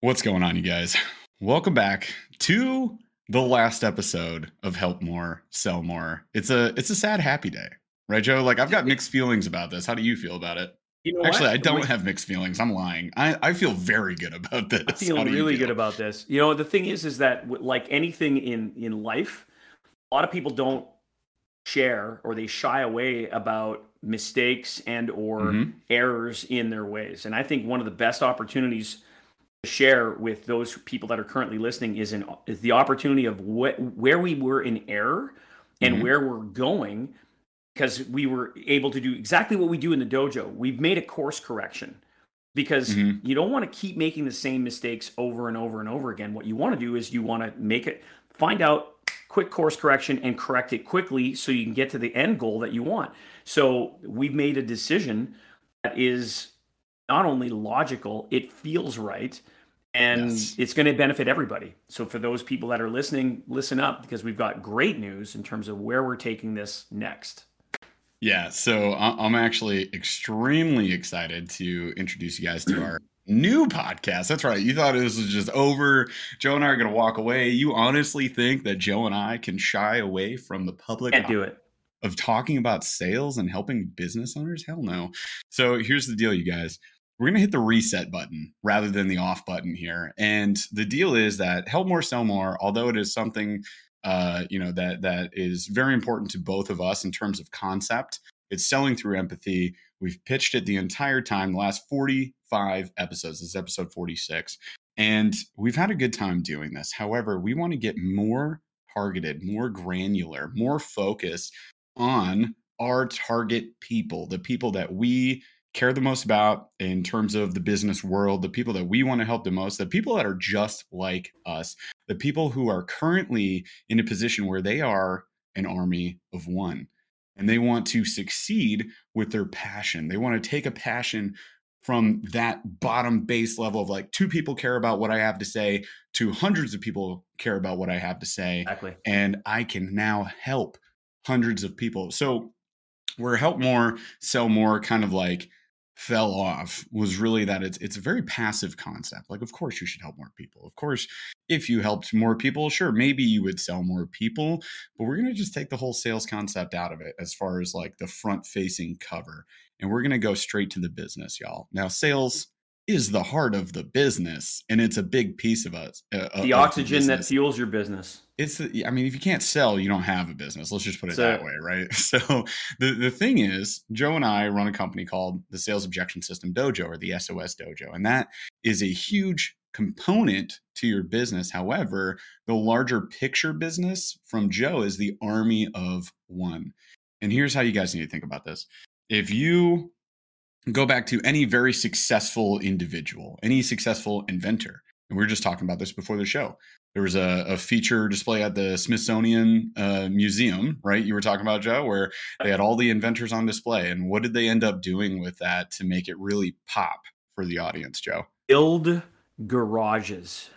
What's going on, you guys? Welcome back to the last episode of Help More, Sell More. It's a it's a sad happy day, right, Joe? Like I've got mixed feelings about this. How do you feel about it? You know Actually, what? I don't have mixed feelings. I'm lying. I, I feel very good about this. I feel really feel? good about this. You know, the thing is, is that like anything in in life, a lot of people don't share or they shy away about mistakes and or Mhm. errors in their ways. And I think one of the best opportunities share with those people that are currently listening is in is the opportunity of what where we were in error and Mhm. where we're going because we were able to do exactly what we do in the dojo. We've made a course correction because Mhm. you don't want to keep making the same mistakes over and over and over again. What you want to do is you want to make it find out quick course correction and correct it quickly so you can get to the end goal that you want. So we've made a decision that is not only logical, it feels right. And Yes. it's going to benefit everybody. So, for those people that are listening, listen up because we've got great news in terms of where we're taking this next. Yeah, so I'm actually extremely excited to introduce you guys to our new podcast. That's right. You thought this was just over. Joe and I are going to walk away. You honestly think that Joe and I can shy away from the public Can't do it. of talking about sales and helping business owners? Hell no. So here's the deal, you guys. We're going to hit the reset button rather than the off button here. And the deal is that help more, sell more, although it is something uh, you know that that is very important to both of us in terms of concept. It's selling through empathy. We've pitched it the entire time, the last 45 episodes. This is episode 46. And we've had a good time doing this. However, we want to get more targeted, more granular, more focused on our target people, the people that we care the most about in terms of the business world, the people that we want to help the most, the people that are just like us, the people who are currently in a position where they are an army of one and they want to succeed with their passion. They want to take a passion from that bottom base level of like two people care about what I have to say to hundreds of people care about what I have to say Exactly. and I can now help hundreds of people. So we're help more, sell more kind of like fell off was really that it's it's a very passive concept. Like of course you should help more people. Of course if you helped more people, sure maybe you would sell more people, but we're to just take the whole sales concept out of it as far as like the front facing cover and we're to go straight to the business, y'all. Now sales is the heart of the business and it's a big piece of us. Uh, of The oxygen that fuels your business. it's i mean if you can't sell you don't have a business. Let's just put it So- that way right? So the, the thing is joe and i run a company called the sales objection system dojo or the sos dojo and that is a huge component to your business. However the larger picture business from joe is the army of one. And here's how you guys need to think about this. If you go back to any very successful individual any successful inventor and we were just talking about this before the show there was a, a feature display at the Smithsonian uh, Museum, right? You were talking about Joe, where they had all the inventors on display, and what did they end up doing with that to make it really pop for the audience, Joe? build garages.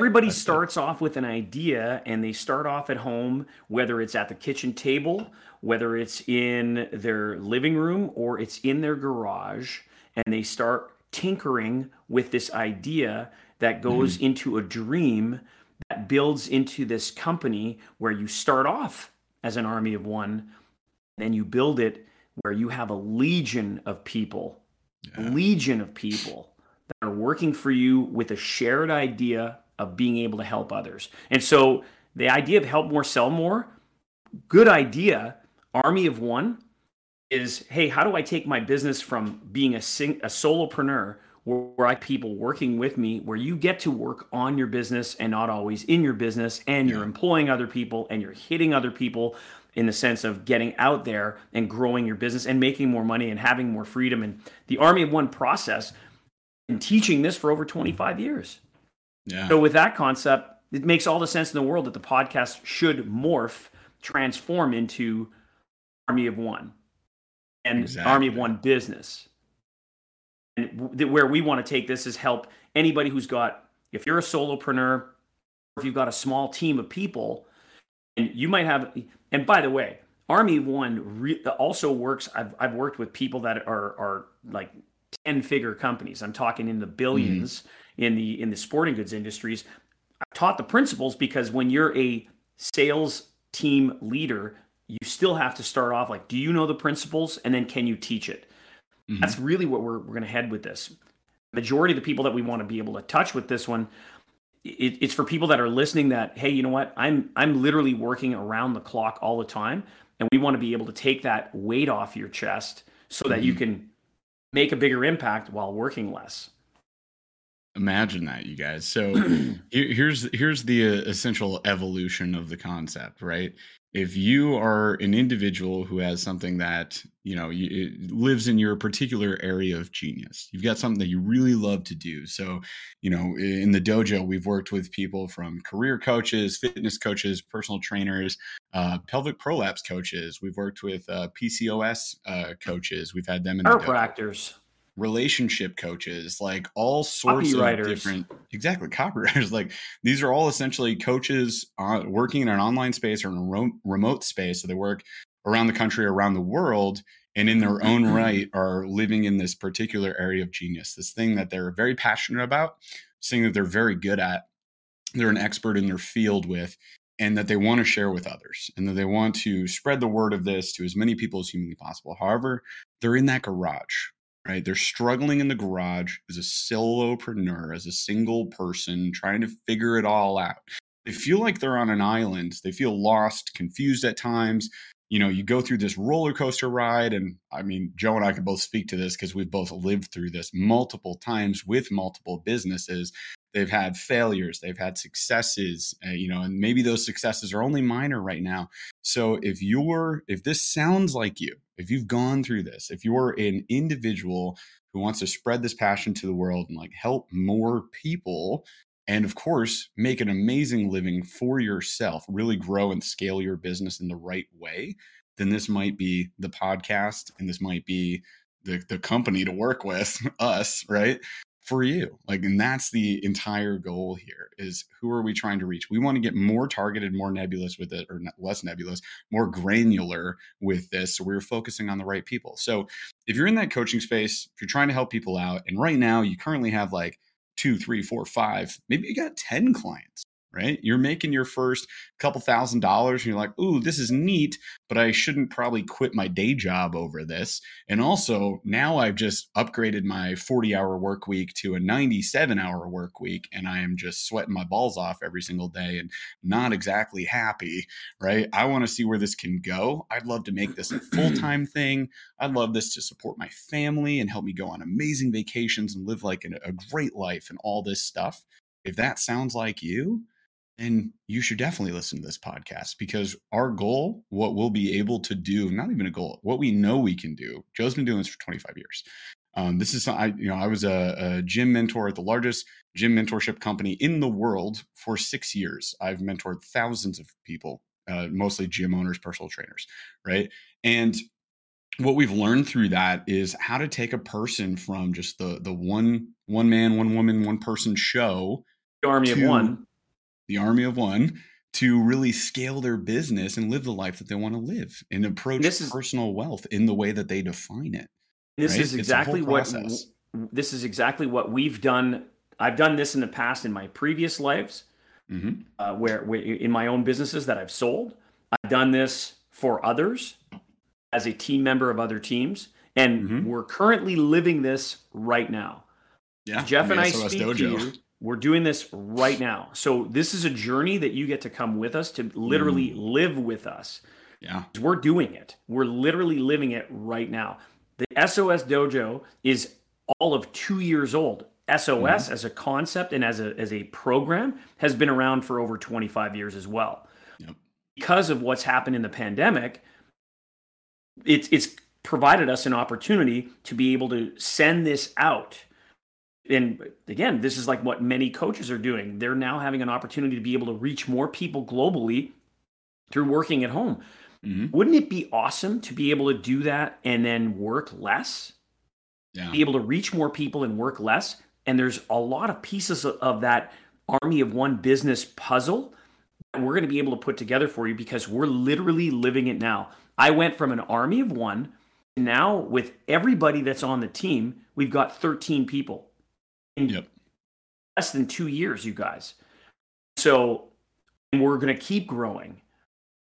Everybody That's it. starts off with an idea and they start off at home, whether it's at the kitchen table, whether it's in their living room, or it's in their garage, and they start tinkering with this idea that mm-hmm. goes into a dream that builds into this company where you start off as an army of one, then you build it where you have a legion of people Yeah. legion of people that are working for you with a shared idea of being able to help others. And so the idea of help more, sell more, good idea. Army of one is hey, how do I take my business from being a sing- a solopreneur where, where I have people working with me, where you get to work on your business and not always in your business, and you're employing other people and you're hitting other people in the sense of getting out there and growing your business and making more money and having more freedom. And the army of one process and teaching this for over 25 years. Yeah. so with that concept it makes all the sense in the world that the podcast should morph transform into army of one and army of one business. And th- where we want to take this is help anybody who's got if you're a solopreneur or if you've got a small team of people and you might have and by the way army of one re- also works I've, I've worked with people that are are like 10 figure companies. I'm talking in the 1000000000s mm-hmm. in the in the sporting goods industries. I've taught the principles because when you're a sales team leader, you still have to start off like, do you know the principles? And then can you teach it? Mm-hmm. That's really what we're, we're going to head with this. Majority of the people that we want to be able to touch with this one, it, it's for people that are listening that, hey, you know what? I'm, I'm literally working around the clock all the time. And we want to be able to take that weight off your chest so that mm-hmm. you can make a bigger impact while working less imagine that you guys. So here's here's the uh, essential evolution of the concept right? If you are an individual who has something that you know you, lives in your particular area of genius you've got something that you really love to do. So you know in the dojo we've worked with people from career coaches fitness coaches personal trainers uh, pelvic prolapse coaches. We've worked with uh, pcos uh, coaches. We've had them in chiropractors relationship coaches, like all sorts of different exactly copywriters. Like these are all essentially coaches uh, working in an online space or in a ro- remote space. So they work around the country, around the world, and in their own right are living in this particular area of genius, this thing that they're very passionate about, thing that they're very good at, they're an expert in their field with, and that they want to share with others and that they want to spread the word of this to as many people as humanly possible. However, they're in that garage right? They're struggling in the garage as a solopreneur, as a single person trying to figure it all out. They feel like they're on an island. They feel lost, confused at times. You know, you go through this roller coaster ride. And I mean, Joe and I can both speak to this because we've both lived through this multiple times with multiple businesses. They've had failures, they've had successes, uh, you know, and maybe those successes are only minor right now. So if you're, if this sounds like you, if you've gone through this, if you're an individual who wants to spread this passion to the world and like help more people, and of course, make an amazing living for yourself, really grow and scale your business in the right way, then this might be the podcast and this might be the, the company to work with us, right? for you like and that's the entire goal here is who are we trying to reach we want to get more targeted more nebulous with it or less nebulous more granular with this so we're focusing on the right people so if you're in that coaching space if you're trying to help people out and right now you currently have like two three four five maybe you got 10 clients right? You're making your first couple thousand dollars and you're like, ooh, this is neat, but I shouldn't probably quit my day job over this. And also, now I've just upgraded my 40 hour work week to a 97 hour work week, and I am just sweating my balls off every single day and not exactly happy, right? I want to see where this can go. I'd love to make this a full time thing. I'd love this to support my family and help me go on amazing vacations and live like a great life and all this stuff. If that sounds like you, then you should definitely listen to this podcast because our goal, what we'll be able to do, not even a goal, what we know we can do. Joe's been doing this for 25 years. Um, this is I, you know, I was a, a gym mentor at the largest gym mentorship company in the world for six years. I've mentored thousands of people, uh, mostly gym owners, personal trainers, right? And what we've learned through that is how to take a person from just the the one one man, one woman, one person show, the army to, of one, the army of one to really scale their business and live the life that they want to live and approach this is, personal wealth in the way that they define it. This right? is exactly what this is exactly what we've done. I've done this in the past in my previous lives, mm-hmm. uh, where, where in my own businesses that I've sold. I've done this for others as a team member of other teams, and mm-hmm. we're currently living this right now. Yeah, Jeff and I speak Dojo. to you we're doing this right now. So this is a journey that you get to come with us to literally mm. live with us. Yeah. We're doing it. We're literally living it right now. The SOS Dojo is all of 2 years old. SOS mm. as a concept and as a as a program has been around for over 25 years as well. Yep. Because of what's happened in the pandemic, it's it's provided us an opportunity to be able to send this out and again, this is like what many coaches are doing. They're now having an opportunity to be able to reach more people globally through working at home. Mm-hmm. Wouldn't it be awesome to be able to do that and then work less? Yeah. Be able to reach more people and work less. And there's a lot of pieces of that army of one business puzzle that we're going to be able to put together for you because we're literally living it now. I went from an army of one now with everybody that's on the team, we've got 13 people Yep. less than two years, you guys. So we're going to keep growing.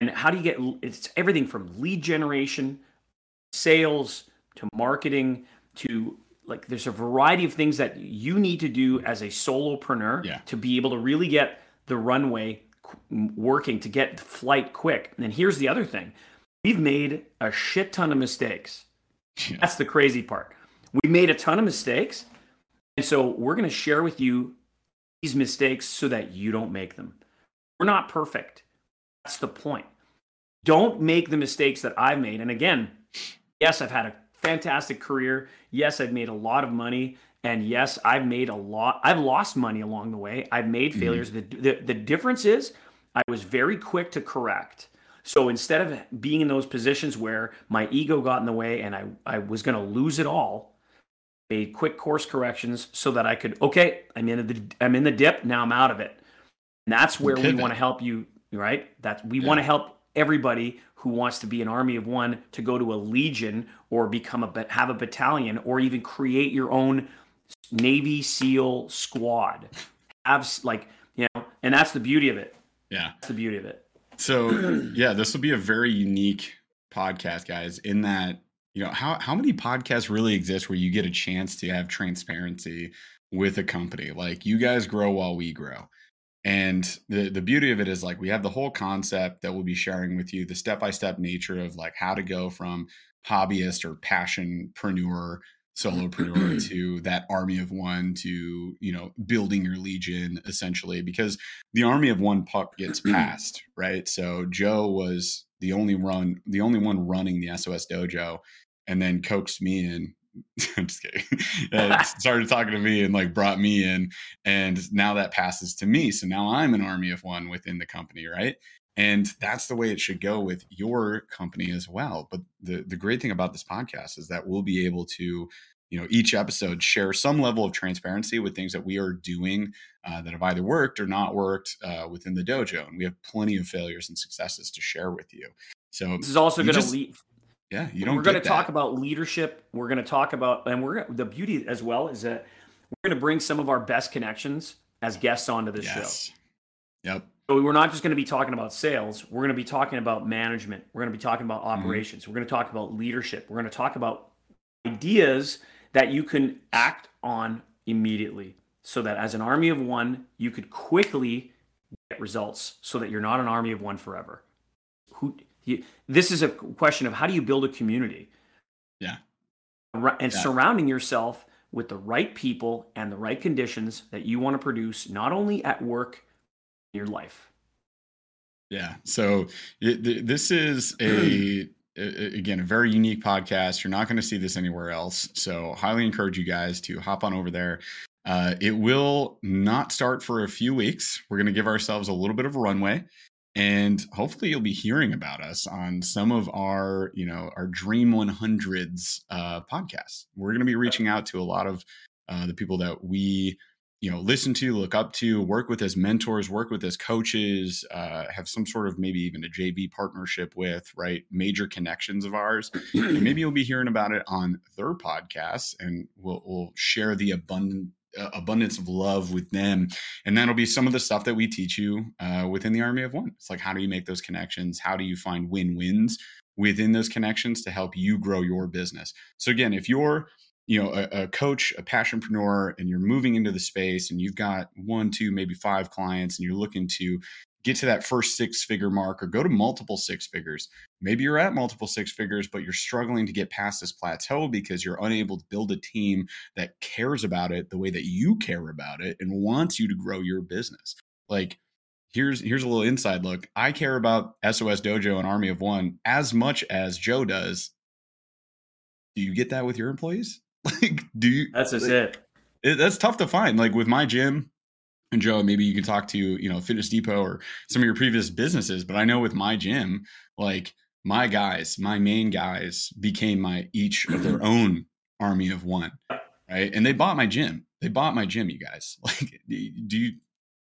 And how do you get it's everything from lead generation, sales to marketing to like there's a variety of things that you need to do as a solopreneur Yeah. to be able to really get the runway working to get flight quick. And here's the other thing. We've made a shit ton of mistakes. Yeah. That's the crazy part. We made a ton of mistakes. And so we're going to share with you these mistakes so that you don't make them. We're not perfect. That's the point. Don't make the mistakes that I've made. And again, yes, I've had a fantastic career. Yes, I've made a lot of money. And yes, I've made a lot. I've lost money along the way. I've made Mhm. failures. The, the, the difference is I was very quick to correct. So instead of being in those positions where my ego got in the way and I, I was going to lose it all, made quick course corrections so that I could, okay, I'm in the I'm in the dip, now I'm out of it. And that's where we want to help you, right? That we Yeah. want to help everybody who wants to be an army of one to go to a legion or become a have a battalion or even create your own Navy SEAL squad. Have like, you know, and that's the beauty of it. Yeah. That's the beauty of it. So yeah, this will be a very unique podcast, guys, in that, you know, how how many podcasts really exist where you get a chance to have transparency with a company? Like you guys grow while we grow. And the the beauty of it is like we have the whole concept that we'll be sharing with you, the step-by-step nature of like how to go from hobbyist or passionpreneur solopreneur to that army of one to you know building your legion essentially because the army of one puck gets passed right so joe was the only run the only one running the sos dojo and then coaxed me in. I'm just kidding. Uh, started talking to me and like brought me in and now that passes to me so now i'm an army of one within the company right? And that's the way it should go with your company as well but the the great thing about this podcast is that we'll be able to you know each episode share some level of transparency with things that we are doing uh, that have either worked or not worked uh, within the dojo and we have plenty of failures and successes to share with you. So This is also going to lead yeah you don't we're going to talk about leadership. We're going to talk about, and we're the beauty as well is that we're going to bring some of our best connections as guests onto this show. yep So we're not just going to be talking about sales. We're going to be talking about management. We're going to be talking about Mm-hmm. operations. We're going to talk about leadership. We're going to talk about ideas that you can act on immediately, so that as an army of one, you could quickly get results, so that you're not an army of one forever. Who? You, this is a question of how do you build a community? Yeah. And Yeah. surrounding yourself with the right people and the right conditions that you want to produce, not only at work, in your life. Yeah. So it, th- this is a, a- again a very unique podcast. You're not going to see this anywhere else. So highly encourage you guys to hop on over there. Uh, it will not start for a few weeks. We're going to give ourselves a little bit of a runway, and hopefully you'll be hearing about us on some of our you know our Dream 100s uh, podcasts. We're going to be reaching out to a lot of uh, the people that we you know listen to look up to work with as mentors work with as coaches uh, have some sort of maybe even a jv partnership with right major connections of ours and maybe you'll be hearing about it on their podcasts and we'll, we'll share the abundant abundance of love with them. And that'll be some of the stuff that we teach you uh, within the army of one. It's like how do you make those connections? How do you find win-wins within those connections to help you grow your business? So again if you're you know a, a coach a passionpreneur and you're moving into the space and you've got one two maybe five clients and you're looking to get to that first six figure mark or go to multiple six figures maybe you're at multiple six figures but you're struggling to get past this plateau because you're unable to build a team that cares about it the way that you care about it and wants you to grow your business. Like here's here's a little inside look. I care about sos dojo and army of one as much as joe does. Do you get that with your employees? Like do you That's just like, it. it, that's tough to find. Like with my gym and Joe, maybe you can talk to, you know, Fitness Depot or some of your previous businesses. But I know with my gym, like my guys, my main guys became my each of their own army of one. Right. And they bought my gym. They bought my gym, you guys. Like, do you,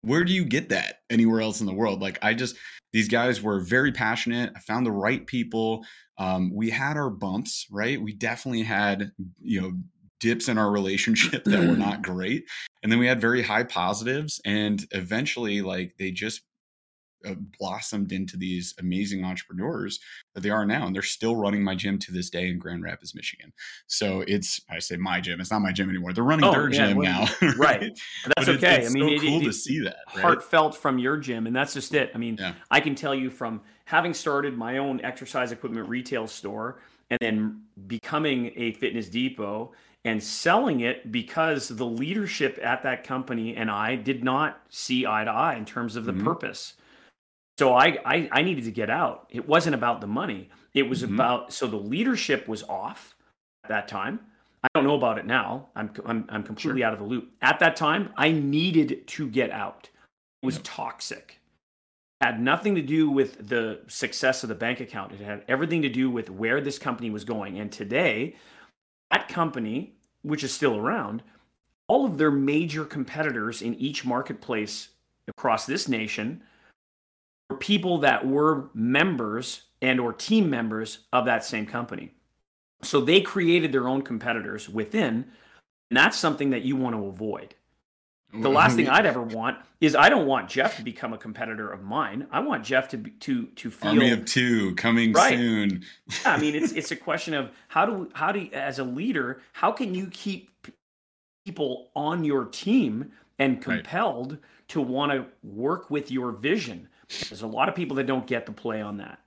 where do you get that anywhere else in the world? Like, I just, these guys were very passionate. I found the right people. Um, we had our bumps, right? We definitely had, you know, dips in our relationship that were not great. And then we had very high positives and eventually like they just uh, blossomed into these amazing entrepreneurs that they are now and they're still running my gym to this day in grand rapids michigan. So it's i say my gym it's not my gym anymore they're running oh, their yeah, gym well, now right. that's but okay. it's i mean so it, cool it, to see that right? heartfelt from your gym and that's just it. I mean yeah. i can tell you from having started my own exercise equipment retail store and then becoming a fitness depot and selling it because the leadership at that company and I did not see eye to eye in terms of the mm-hmm. purpose. So I, I, I needed to get out. It wasn't about the money. It was mm-hmm. about so the leadership was off at that time. I don't know about it now. I'm I'm, I'm completely sure. out of the loop. At that time, I needed to get out. It was yep. toxic. It had nothing to do with the success of the bank account. It had everything to do with where this company was going. And today, that company, which is still around, all of their major competitors in each marketplace across this nation were people that were members and or team members of that same company. So they created their own competitors within, and that's something that you want to avoid. The last thing I'd ever want is I don't want Jeff to become a competitor of mine. I want Jeff to be, to to feel army of two coming right. soon. yeah, I mean it's it's a question of how do how do you, as a leader how can you keep people on your team and compelled right. to want to work with your vision. There's a lot of people that don't get the play on that.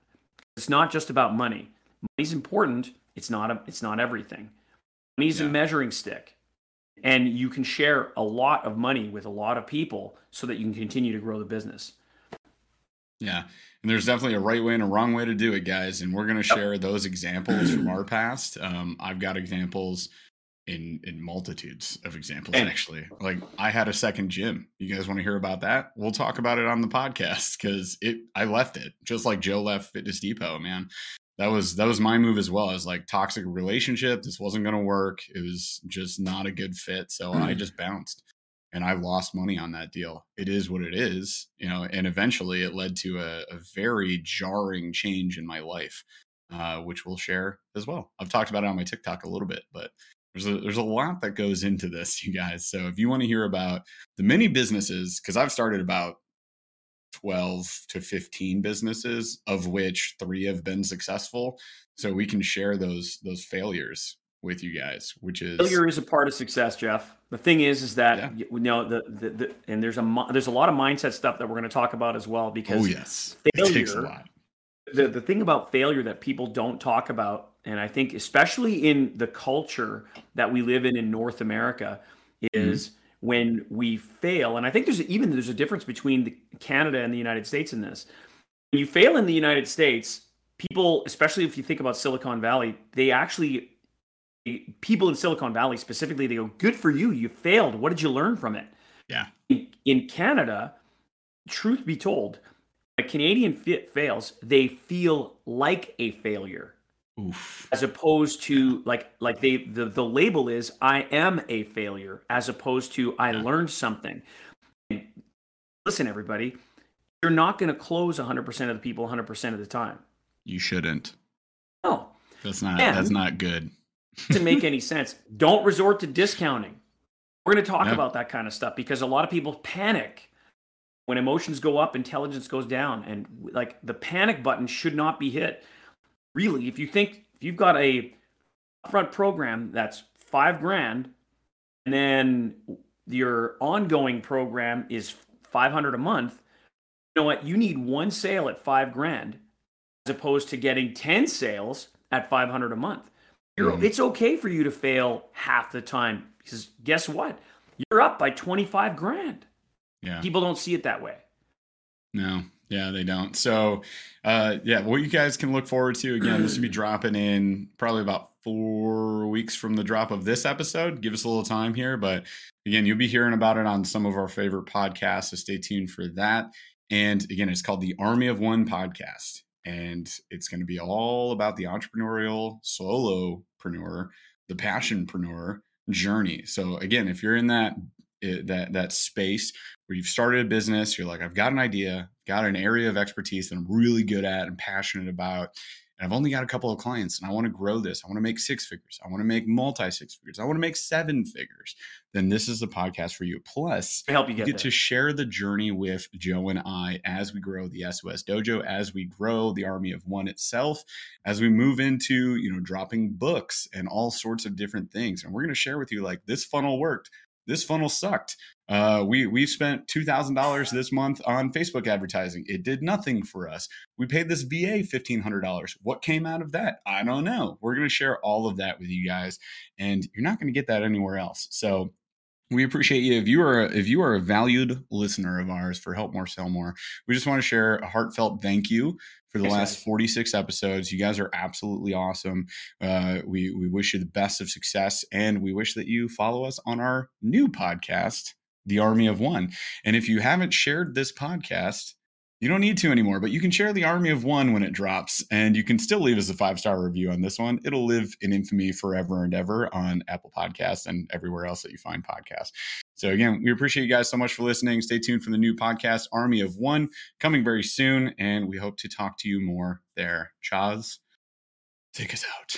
It's not just about money. Money's important. It's not a, it's not everything. Money's yeah. a measuring stick and you can share a lot of money with a lot of people so that you can continue to grow the business. Yeah. And there's definitely a right way and a wrong way to do it, guys. And we're going to share those examples from our past. Um, I've got examples in in multitudes of examples and, actually like i had a second gym you guys want to hear about that we'll talk about it on the podcast because it i left it just like joe left fitness depot man that was that was my move as well. As like toxic relationship. This wasn't going to work. It was just not a good fit. So I mm. just bounced, and I lost money on that deal. It is what it is, you know. And eventually, it led to a, a very jarring change in my life, uh, which we'll share as well. I've talked about it on my TikTok a little bit, but there's a, there's a lot that goes into this, you guys. So if you want to hear about the many businesses, because I've started about 12 to 15 businesses of which three have been successful. So we can share those those failures with you guys which is failure is a part of success jeff. The thing is is that yeah. you know the, the, the, and there's a there's a lot of mindset stuff that we're going to talk about as well because oh yes. Failure the, the thing about failure that people don't talk about and i think especially in the culture that we live in in north america is mm-hmm when we fail, and I think there's even there's a difference between the, Canada and the United States in this. When you fail in the United States, people, especially if you think about Silicon Valley, they actually people in Silicon Valley specifically, they go, "Good for you, you failed. What did you learn from it?" Yeah. In, in Canada, truth be told, a Canadian fit fails, they feel like a failure. Oof. as opposed to like like they the, the label is i am a failure as opposed to i learned something. And listen everybody you're not going to close 100% of the people 100% of the time. You shouldn't. No. That's not and that's not good. to make any sense. Don't resort to discounting. We're going to talk about that kind of stuff because a lot of people panic when emotions go up intelligence goes down and like the panic button should not be hit really, if you think if you've got a front program that's five grand, and then your ongoing program is 500 a month, you know what? You need one sale at five grand as opposed to getting 10 sales at 500 a month. Mm. It's okay for you to fail half the time because guess what? You're up by 25 grand. Yeah. People don't see it that way. No, yeah, they don't. So, uh, yeah, what you guys can look forward to again, this will be dropping in probably about four weeks from the drop of this episode. Give us a little time here, but again, you'll be hearing about it on some of our favorite podcasts. So stay tuned for that. And again, it's called the Army of One podcast, and it's going to be all about the entrepreneurial solopreneur, the passionpreneur journey. So again, if you're in that eh, that that space where you've started a business, you're like, I've got an idea, got an area of expertise that I'm really good at and passionate about. and I've only got a couple of clients and I want to grow this, I want to make six figures, I want to make multi six figures, I want to make seven figures, then this is the podcast for you. Plus, to help you get, you get to share the journey with Joe and I as we grow the SOS Dojo, as we grow the Army of One itself, as we move into, you know, dropping books and all sorts of different things. And we're going to share with you like this funnel worked this funnel sucked. Uh, we we spent two thousand dollars this month on Facebook advertising. It did nothing for us. We paid this VA fifteen hundred dollars. What came out of that? I don't know. We're going to share all of that with you guys, and you're not going to get that anywhere else. So we appreciate you. If you are if you are a valued listener of ours for help more sell more we just want to share a heartfelt thank you for the last 46 episodes. You guys are absolutely awesome. Uh, we we wish you the best of success and we wish that you follow us on our new podcast the army of one. And if you haven't shared this podcast you don't need to anymore, but you can share the Army of One when it drops, and you can still leave us a five star review on this one. It'll live in infamy forever and ever on Apple Podcasts and everywhere else that you find podcasts. So, again, we appreciate you guys so much for listening. Stay tuned for the new podcast, Army of One, coming very soon, and we hope to talk to you more there. Chaz, take us out.